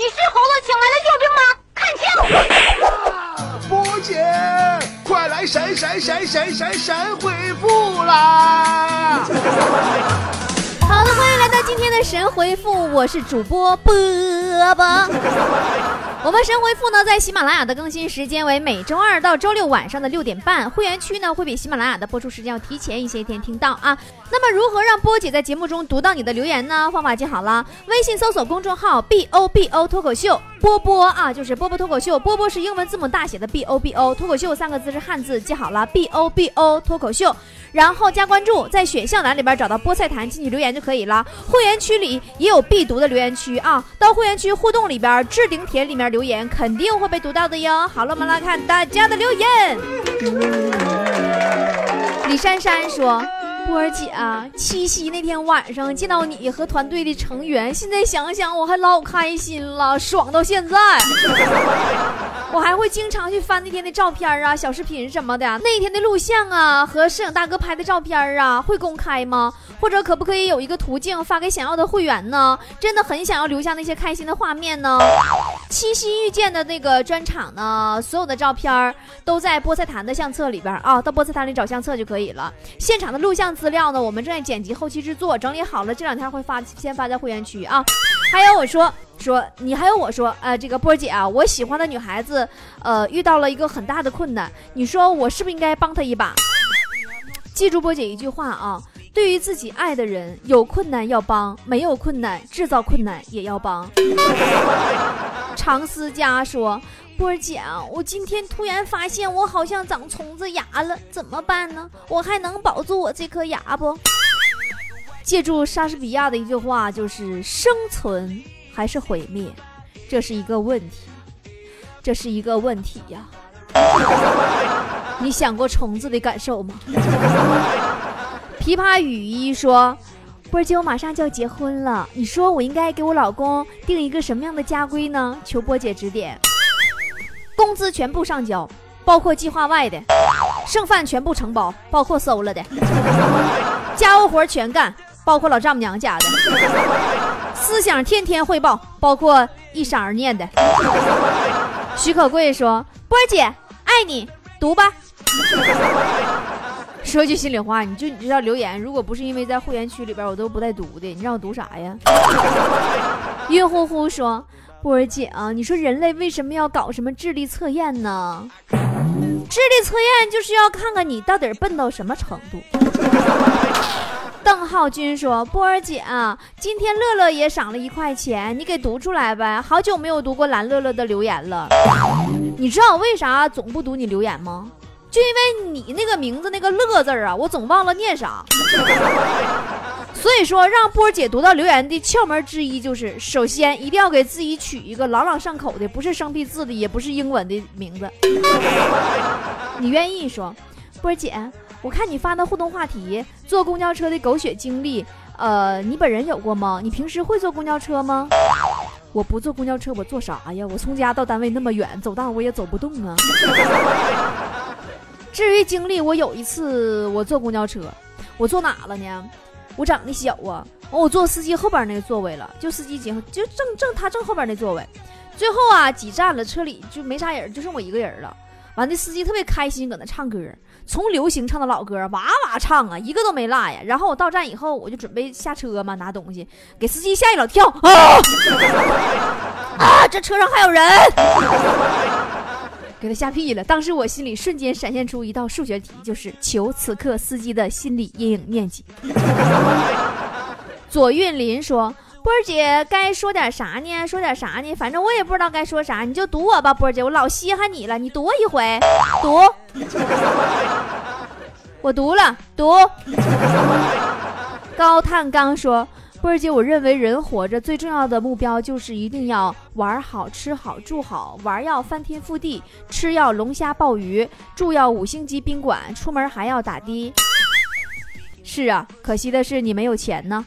你是猴子请来的救兵吗？看清！波姐，快来神神神神神神回复啦！好了，欢迎来到今天的神回复，我是主播波波。我们神回复呢，在喜马拉雅的更新时间为每周二到周六晚上的六点半，会员区呢会比喜马拉雅的播出时间要提前一些天听到啊。那么如何让波姐在节目中读到你的留言呢？方法记好了，微信搜索公众号 B O B O 脱口秀。波波啊，就是波波脱口秀。波波是英文字母大写的 B O B O，脱口秀三个字是汉字，记好了 B O B O 脱口秀。然后加关注，在选项栏里边找到菠菜坛进去留言就可以了。会员区里也有必读的留言区啊，到会员区互动里边置顶帖里面留言，肯定会被读到的哟。好了，我们来看大家的留言。李珊珊说。波儿姐，七夕那天晚上见到你和团队的成员，现在想想我还老开心了，爽到现在。我还会经常去翻那天的照片啊、小视频什么的。那天的录像啊和摄影大哥拍的照片啊，会公开吗？或者可不可以有一个途径发给想要的会员呢？真的很想要留下那些开心的画面呢。七夕遇见的那个专场呢，所有的照片都在菠菜坛的相册里边啊，到菠菜坛里找相册就可以了。现场的录像。资料呢？我们正在剪辑后期制作，整理好了，这两天会发，先发在会员区啊。还有我说说你，还有我说，呃，这个波姐啊，我喜欢的女孩子，呃，遇到了一个很大的困难，你说我是不是应该帮她一把？记住波姐一句话啊，对于自己爱的人，有困难要帮，没有困难制造困难也要帮。常思佳说。波儿姐，我今天突然发现我好像长虫子牙了，怎么办呢？我还能保住我这颗牙不？借助莎士比亚的一句话，就是生存还是毁灭，这是一个问题，这是一个问题呀。你想过虫子的感受吗？琵琶雨衣说，波儿姐，我马上就要结婚了，你说我应该给我老公定一个什么样的家规呢？求波姐指点。工资全部上交，包括计划外的；剩饭全部承包，包括馊了的；家务活全干，包括老丈母娘家的；思想天天汇报，包括一闪而念的。徐可贵说：“波儿姐，爱你，读吧。”说句心里话，你就你知道留言，如果不是因为在会员区里边，我都不带读的。你让我读啥呀？晕乎乎说。波儿姐啊，你说人类为什么要搞什么智力测验呢？智力测验就是要看看你到底笨到什么程度。邓浩军说：“波儿姐啊，今天乐乐也赏了一块钱，你给读出来呗。好久没有读过蓝乐乐的留言了。你知道我为啥总不读你留言吗？就因为你那个名字那个乐字啊，我总忘了念啥。”所以说，让波儿姐读到留言的窍门之一就是，首先一定要给自己取一个朗朗上口的，不是生僻字的，也不是英文的名字。你愿意说，波儿姐，我看你发的互动话题，坐公交车的狗血经历，呃，你本人有过吗？你平时会坐公交车吗？我不坐公交车，我坐啥呀？我从家到单位那么远，走道我也走不动啊。至于经历，我有一次我坐公交车，我坐哪了呢？我长得小啊，我坐司机后边那个座位了，就司机紧就正正他正后边那座位，最后啊挤站了，车里就没啥人，就剩我一个人了。完，那司机特别开心，搁那唱歌，从流行唱到老歌，哇哇唱啊，一个都没落呀。然后我到站以后，我就准备下车嘛，拿东西，给司机吓一老跳啊！啊，这车上还有人。给他吓屁了！当时我心里瞬间闪现出一道数学题，就是求此刻司机的心理阴影面积。左韵林说：“波儿姐该说点啥呢？说点啥呢？反正我也不知道该说啥，你就读我吧，波儿姐，我老稀罕你了，你读一回，读。我读了，读。”高探刚说。波儿姐，我认为人活着最重要的目标就是一定要玩好、吃好、住好。玩要翻天覆地，吃要龙虾鲍鱼，住要五星级宾馆，出门还要打的。是啊，可惜的是你没有钱呢。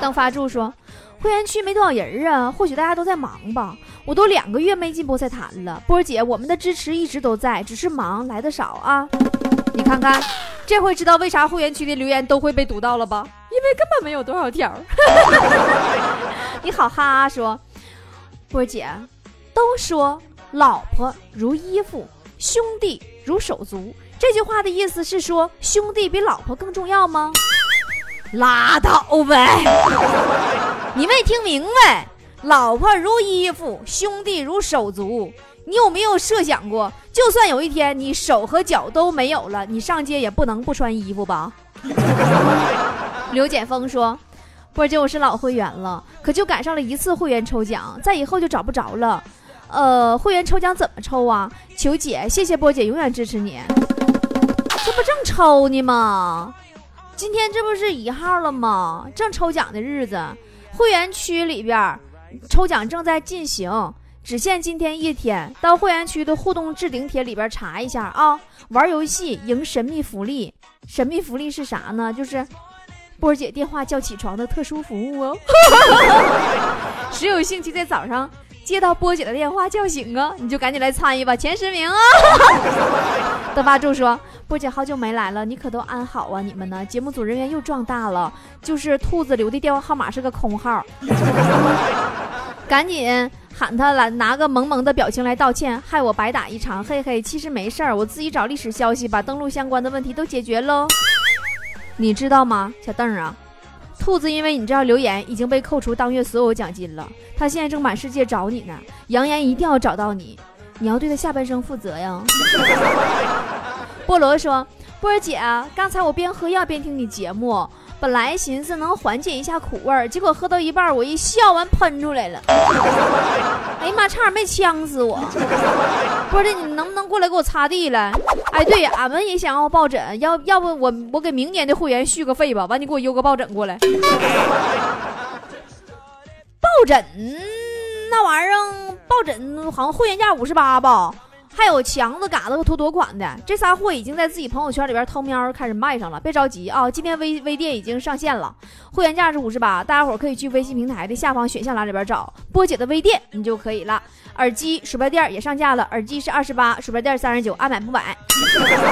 邓发柱说，会员区没多少人啊，或许大家都在忙吧。我都两个月没进菠菜坛了。波儿姐，我们的支持一直都在，只是忙来的少啊。你看看，这回知道为啥会员区的留言都会被读到了吧？因为根本没有多少条。你好哈说，波姐，都说老婆如衣服，兄弟如手足。这句话的意思是说兄弟比老婆更重要吗？拉倒呗！你没听明白？老婆如衣服，兄弟如手足。你有没有设想过，就算有一天你手和脚都没有了，你上街也不能不穿衣服吧？刘简峰说：“波姐，我是老会员了，可就赶上了一次会员抽奖，在以后就找不着了。呃，会员抽奖怎么抽啊？求姐，谢谢波姐，永远支持你。这不正抽呢吗？今天这不是一号了吗？正抽奖的日子，会员区里边抽奖正在进行。”只限今天一天，到会员区的互动置顶帖里边查一下啊！玩游戏赢神秘福利，神秘福利是啥呢？就是波儿姐电话叫起床的特殊服务哦。谁有兴趣在早上接到波姐的电话叫醒啊？你就赶紧来参与吧，前十名啊！德巴柱说：“波姐好久没来了，你可都安好啊？你们呢？节目组人员又壮大了，就是兔子留的电话号码是个空号，赶紧。”喊他来拿个萌萌的表情来道歉，害我白打一场，嘿嘿，其实没事儿，我自己找历史消息把登录相关的问题都解决喽。你知道吗，小邓啊，兔子因为你这样留言已经被扣除当月所有奖金了，他现在正满世界找你呢，扬言一定要找到你，你要对他下半生负责呀。菠萝说，波儿姐，刚才我边喝药边听你节目。本来寻思能缓解一下苦味儿，结果喝到一半，我一笑完喷出来了。哎呀妈，差点没呛死我！不是，你能不能过来给我擦地了？哎，对，俺们也想要抱枕，要要不我我给明年的会员续个费吧？完，你给我邮个抱枕过来。抱枕那玩意儿，抱枕好像会员价五十八吧。还有强子、嘎子和妥妥款的，这仨货已经在自己朋友圈里边偷瞄开始卖上了。别着急啊，今天微微店已经上线了，会员价是五十八，大家伙可以去微信平台的下方选项栏里边找波姐的微店，你就可以了。耳机、鼠标垫也上架了，耳机是二十八，鼠标垫三十九，爱买不买。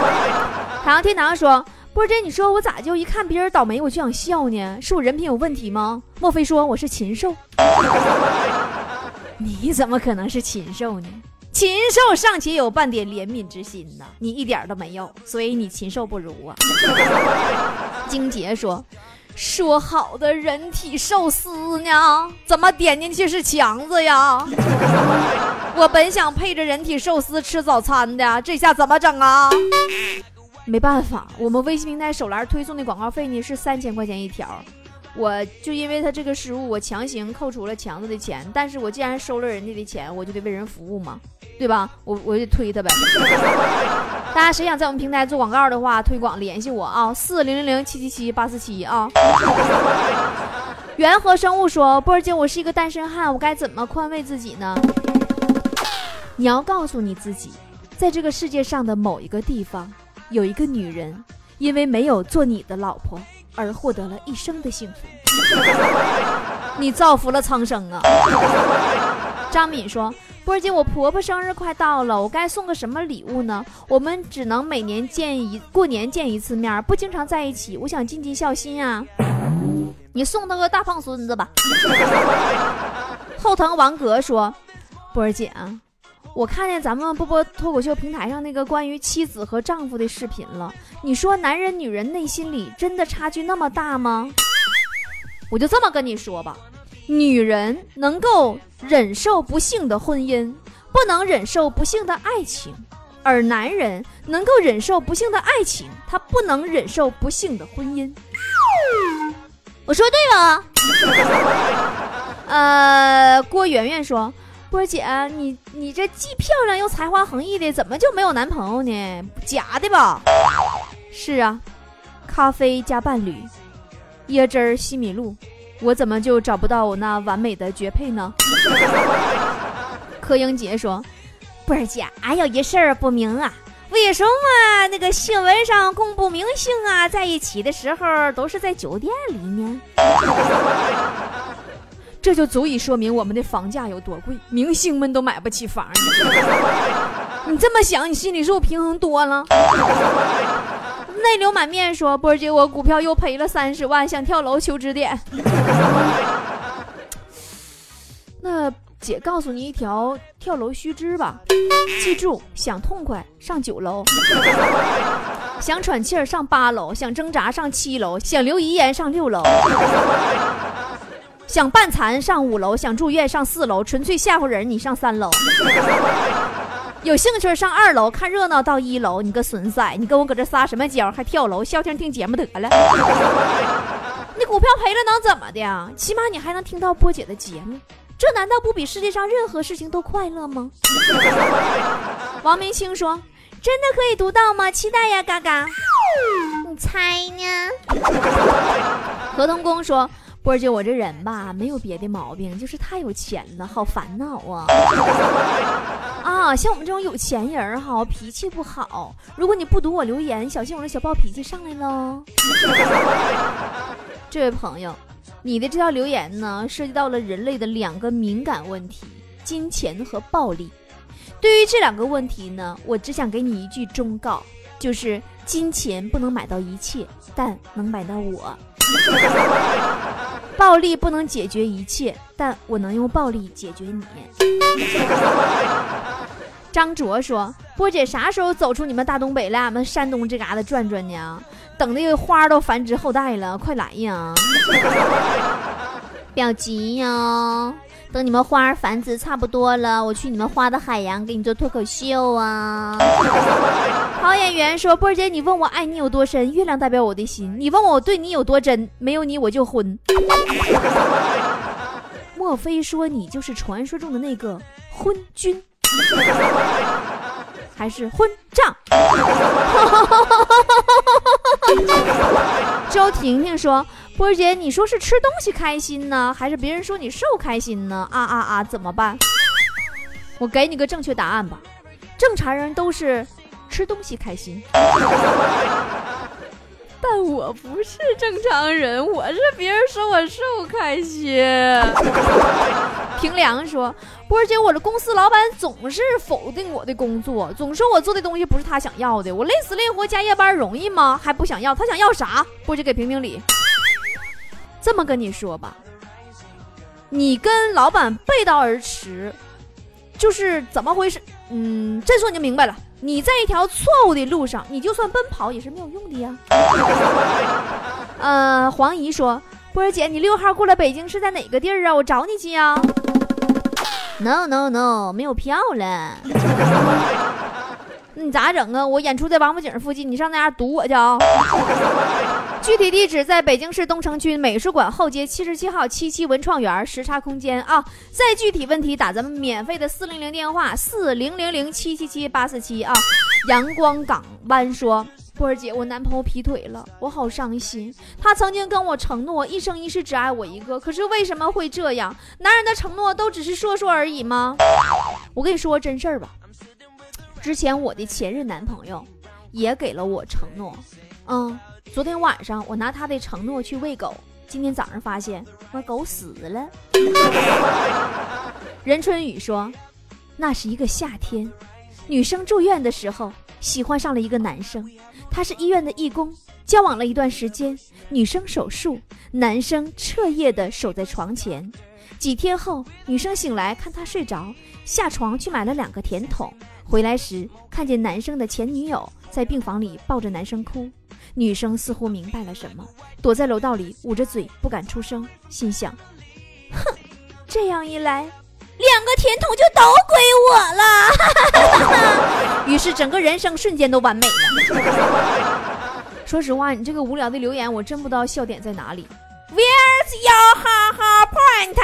海洋天堂说：“波姐，你说我咋就一看别人倒霉我就想笑呢？是我人品有问题吗？莫非说我是禽兽？你怎么可能是禽兽呢？”禽兽尚且有半点怜悯之心呢，你一点都没有，所以你禽兽不如啊。金杰说：“说好的人体寿司呢？怎么点进去是强子呀？我本想配着人体寿司吃早餐的，这下怎么整啊？没办法，我们微信平台手栏推送的广告费呢是三千块钱一条。”我就因为他这个失误，我强行扣除了强子的钱。但是我既然收了人家的钱，我就得为人服务嘛，对吧？我我就推他呗。大家谁想在我们平台做广告的话，推广联系我啊，四零零零七七七八四七啊。元和生物说：“波儿姐，我是一个单身汉，我该怎么宽慰自己呢？”你要告诉你自己，在这个世界上的某一个地方，有一个女人，因为没有做你的老婆。而获得了一生的幸福，你造福了苍生啊！张敏说：“波儿姐，我婆婆生日快到了，我该送个什么礼物呢？我们只能每年见一过年见一次面，不经常在一起，我想尽尽孝心啊！你送她个大胖孙子吧。”后藤王格说：“波儿姐啊。”我看见咱们波波脱口秀平台上那个关于妻子和丈夫的视频了。你说男人女人内心里真的差距那么大吗？我就这么跟你说吧，女人能够忍受不幸的婚姻，不能忍受不幸的爱情；而男人能够忍受不幸的爱情，他不能忍受不幸的婚姻。我说对吗？呃，郭圆圆说。波姐，你你这既漂亮又才华横溢的，怎么就没有男朋友呢？假的吧？是啊，咖啡加伴侣，椰汁儿西米露，我怎么就找不到我那完美的绝配呢？柯英杰说：“波儿姐，俺有一事儿不明啊，为什么那个新闻上公布明星啊在一起的时候都是在酒店里呢？”这就足以说明我们的房价有多贵，明星们都买不起房。你这么想，你心里是不是平衡多了？泪流满面说：“波姐，我股票又赔了三十万，想跳楼求指点。”那姐告诉你一条跳楼须知吧，记住：想痛快上九楼，想喘气儿上八楼，想挣扎上七楼，想留遗言上六楼，想半残上五楼，想住院上四楼，纯粹吓唬人你上三楼。有兴趣上二楼看热闹到一楼，你个损仔，你跟我搁这撒什么娇，还跳楼？消停听节目得了。你股票赔了能怎么的？起码你还能听到波姐的节目，这难道不比世界上任何事情都快乐吗？王明清说：“真的可以读到吗？期待呀，嘎嘎。”你猜呢？合同工说。波儿姐，我这人吧，没有别的毛病，就是太有钱了，好烦恼啊！啊，像我们这种有钱人哈，脾气不好。如果你不读我留言，小心我这小暴脾气上来喽。这位朋友，你的这条留言呢，涉及到了人类的两个敏感问题：金钱和暴力。对于这两个问题呢，我只想给你一句忠告，就是金钱不能买到一切，但能买到我。暴力不能解决一切，但我能用暴力解决你。张卓说：“波姐啥时候走出你们大东北，来俺们山东这嘎达转转呢？等那个花都繁殖后代了，快来呀！别急呀。”等你们花儿繁殖差不多了，我去你们花的海洋给你做脱口秀啊！好演员说：“波儿姐，你问我爱你有多深，月亮代表我的心；你问我我对你有多真，没有你我就昏。莫非说你就是传说中的那个昏君，还是混账？” 周婷婷说。波儿姐，你说是吃东西开心呢，还是别人说你瘦开心呢？啊啊啊！怎么办？我给你个正确答案吧。正常人都是吃东西开心，但我不是正常人，我是别人说我瘦开心。平凉说：“波儿姐，我的公司老板总是否定我的工作，总说我做的东西不是他想要的。我累死累活加夜班容易吗？还不想要，他想要啥？波儿姐给评评理。”这么跟你说吧，你跟老板背道而驰，就是怎么回事？嗯，这说你就明白了。你在一条错误的路上，你就算奔跑也是没有用的呀。呃，黄姨说：“波儿姐，你六号过来北京是在哪个地儿啊？我找你去啊。”No No No，没有票了。你咋整啊？我演出在王府井附近，你上那家堵我去啊。具体地址在北京市东城区美术馆后街七十七号七七文创园时差空间啊。再具体问题打咱们免费的四零零电话四零零零七七七八四七啊。阳光港湾说：“波儿姐，我男朋友劈腿了，我好伤心。他曾经跟我承诺一生一世只爱我一个，可是为什么会这样？男人的承诺都只是说说而已吗？我跟你说个真事儿吧。之前我的前任男朋友也给了我承诺，嗯。”昨天晚上我拿他的承诺去喂狗，今天早上发现那狗死了。任春雨说，那是一个夏天，女生住院的时候喜欢上了一个男生，他是医院的义工，交往了一段时间，女生手术，男生彻夜的守在床前。几天后，女生醒来看他睡着，下床去买了两个甜筒，回来时看见男生的前女友在病房里抱着男生哭。女生似乎明白了什么，躲在楼道里捂着嘴不敢出声，心想：“哼，这样一来，两个甜筒就都归我了。”于是整个人生瞬间都完美了。说实话，你这个无聊的留言，我真不知道笑点在哪里。Where's your 哈哈 point？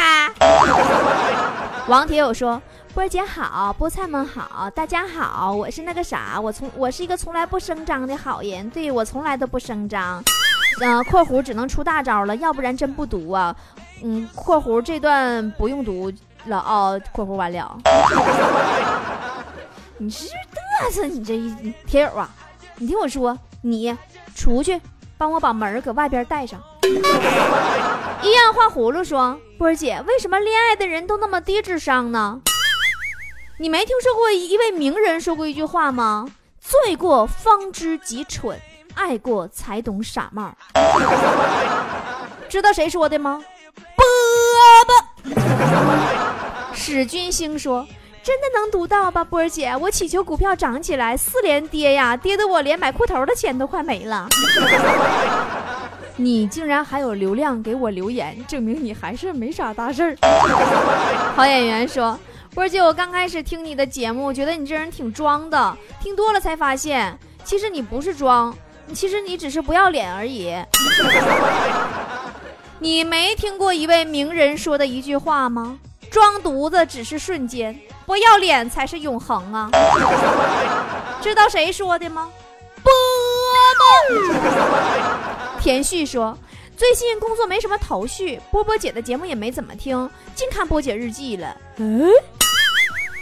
王铁友说。波儿姐好，菠菜们好，大家好，我是那个啥，我从我是一个从来不声张的好人，对我从来都不声张，嗯，括弧只能出大招了，要不然真不读啊，嗯，括弧这段不用读了哦，括弧完了。你是不是嘚瑟？你这一铁友啊，你听我说，你出去帮我把门搁外边带上。一样画葫芦说，波儿姐，为什么恋爱的人都那么低智商呢？你没听说过一位名人说过一句话吗？醉过方知己蠢，爱过才懂傻帽。知道谁说的吗？波波，史史君星说：“真的能读到吧，波儿姐？我祈求股票涨起来，四连跌呀，跌得我连买裤头的钱都快没了。你竟然还有流量给我留言，证明你还是没啥大事儿。”好演员说：“波儿姐，我刚开始听你的节目，觉得你这人挺装的，听多了才发现，其实你不是装，其实你只是不要脸而已。”你没听过一位名人说的一句话吗？装犊子只是瞬间，不要脸才是永恒啊！知道谁说的吗？波波。田旭说，最近工作没什么头绪，波波姐的节目也没怎么听，净看波姐日记了。嗯，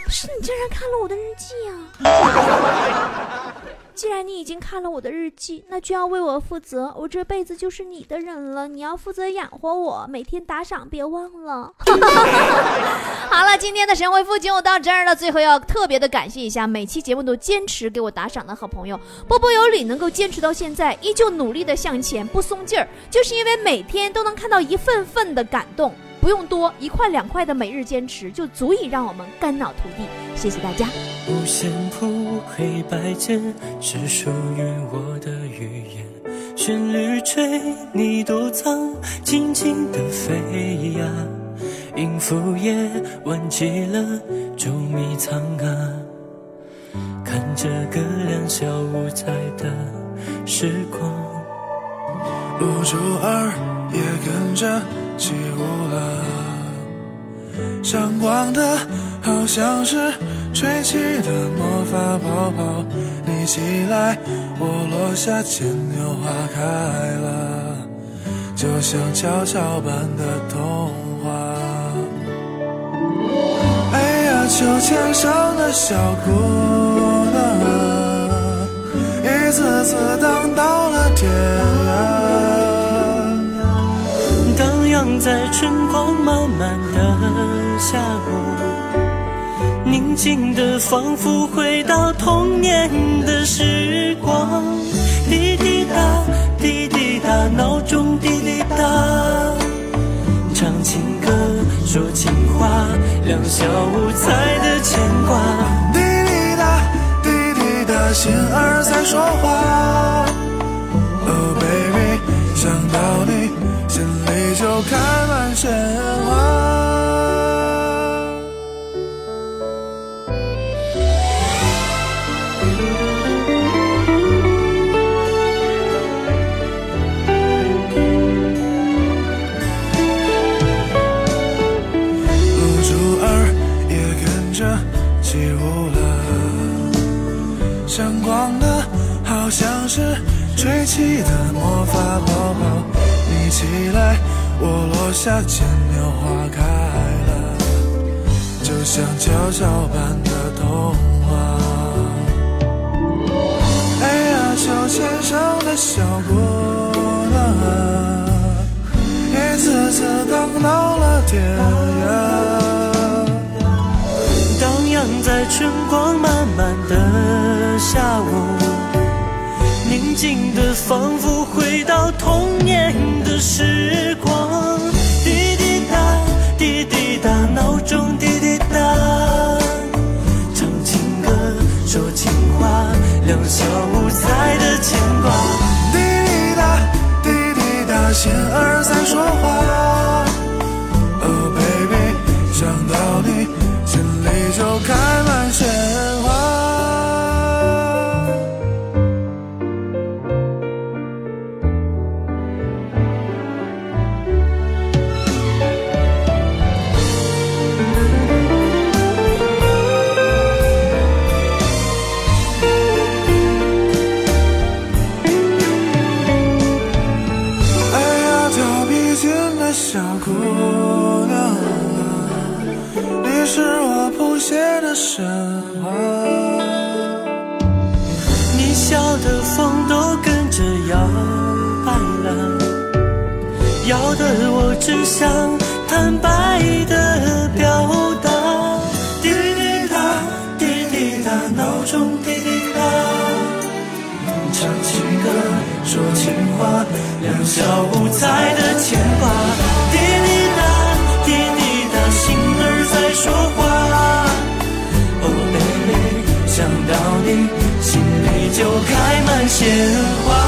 不是你竟然看了我的日记啊！既然你已经看了我的日记，那就要为我负责。我这辈子就是你的人了，你要负责养活我，每天打赏，别忘了。好了，今天的神回复就到这儿了。最后要特别的感谢一下每期节目都坚持给我打赏的好朋友，波波有理能够坚持到现在，依旧努力的向前，不松劲儿，就是因为每天都能看到一份份的感动。不用多，一块两块的每日坚持就足以让我们肝脑涂地。谢谢大家。五线谱黑白键是属于我的语言，旋律吹你独藏，静静的飞呀。音符也忘记了捉迷藏啊，看着个两小无猜的时光，露珠儿也跟着。起舞了，闪光的好像是吹起的魔法泡泡。你起来，我落下，牵牛花开了，就像悄悄般的童话。哎呀，秋千上的小姑娘，一次次荡到了天涯。在春光满满的下午，宁静的仿佛回到童年的时光。滴滴答，滴滴答，闹钟滴滴答，唱情歌，说情话，两小无猜的牵挂。滴滴答，滴滴答，心儿在说话。开满。鲜花。露珠儿也跟着起舞了，闪光的好像是吹起的魔法泡泡，你起来。我落下，牵牛花开了，就像悄悄般的童话。哎呀，秋千上的小姑娘，一次次荡到了天涯。荡漾在春光满满的下午，宁静的仿佛回到童年的时两小无猜的牵挂，滴滴答，滴滴答，心儿在说话。说情话两小无猜的牵挂。滴滴答滴滴答心儿在说话。哦 baby 想到你心里就开满鲜花。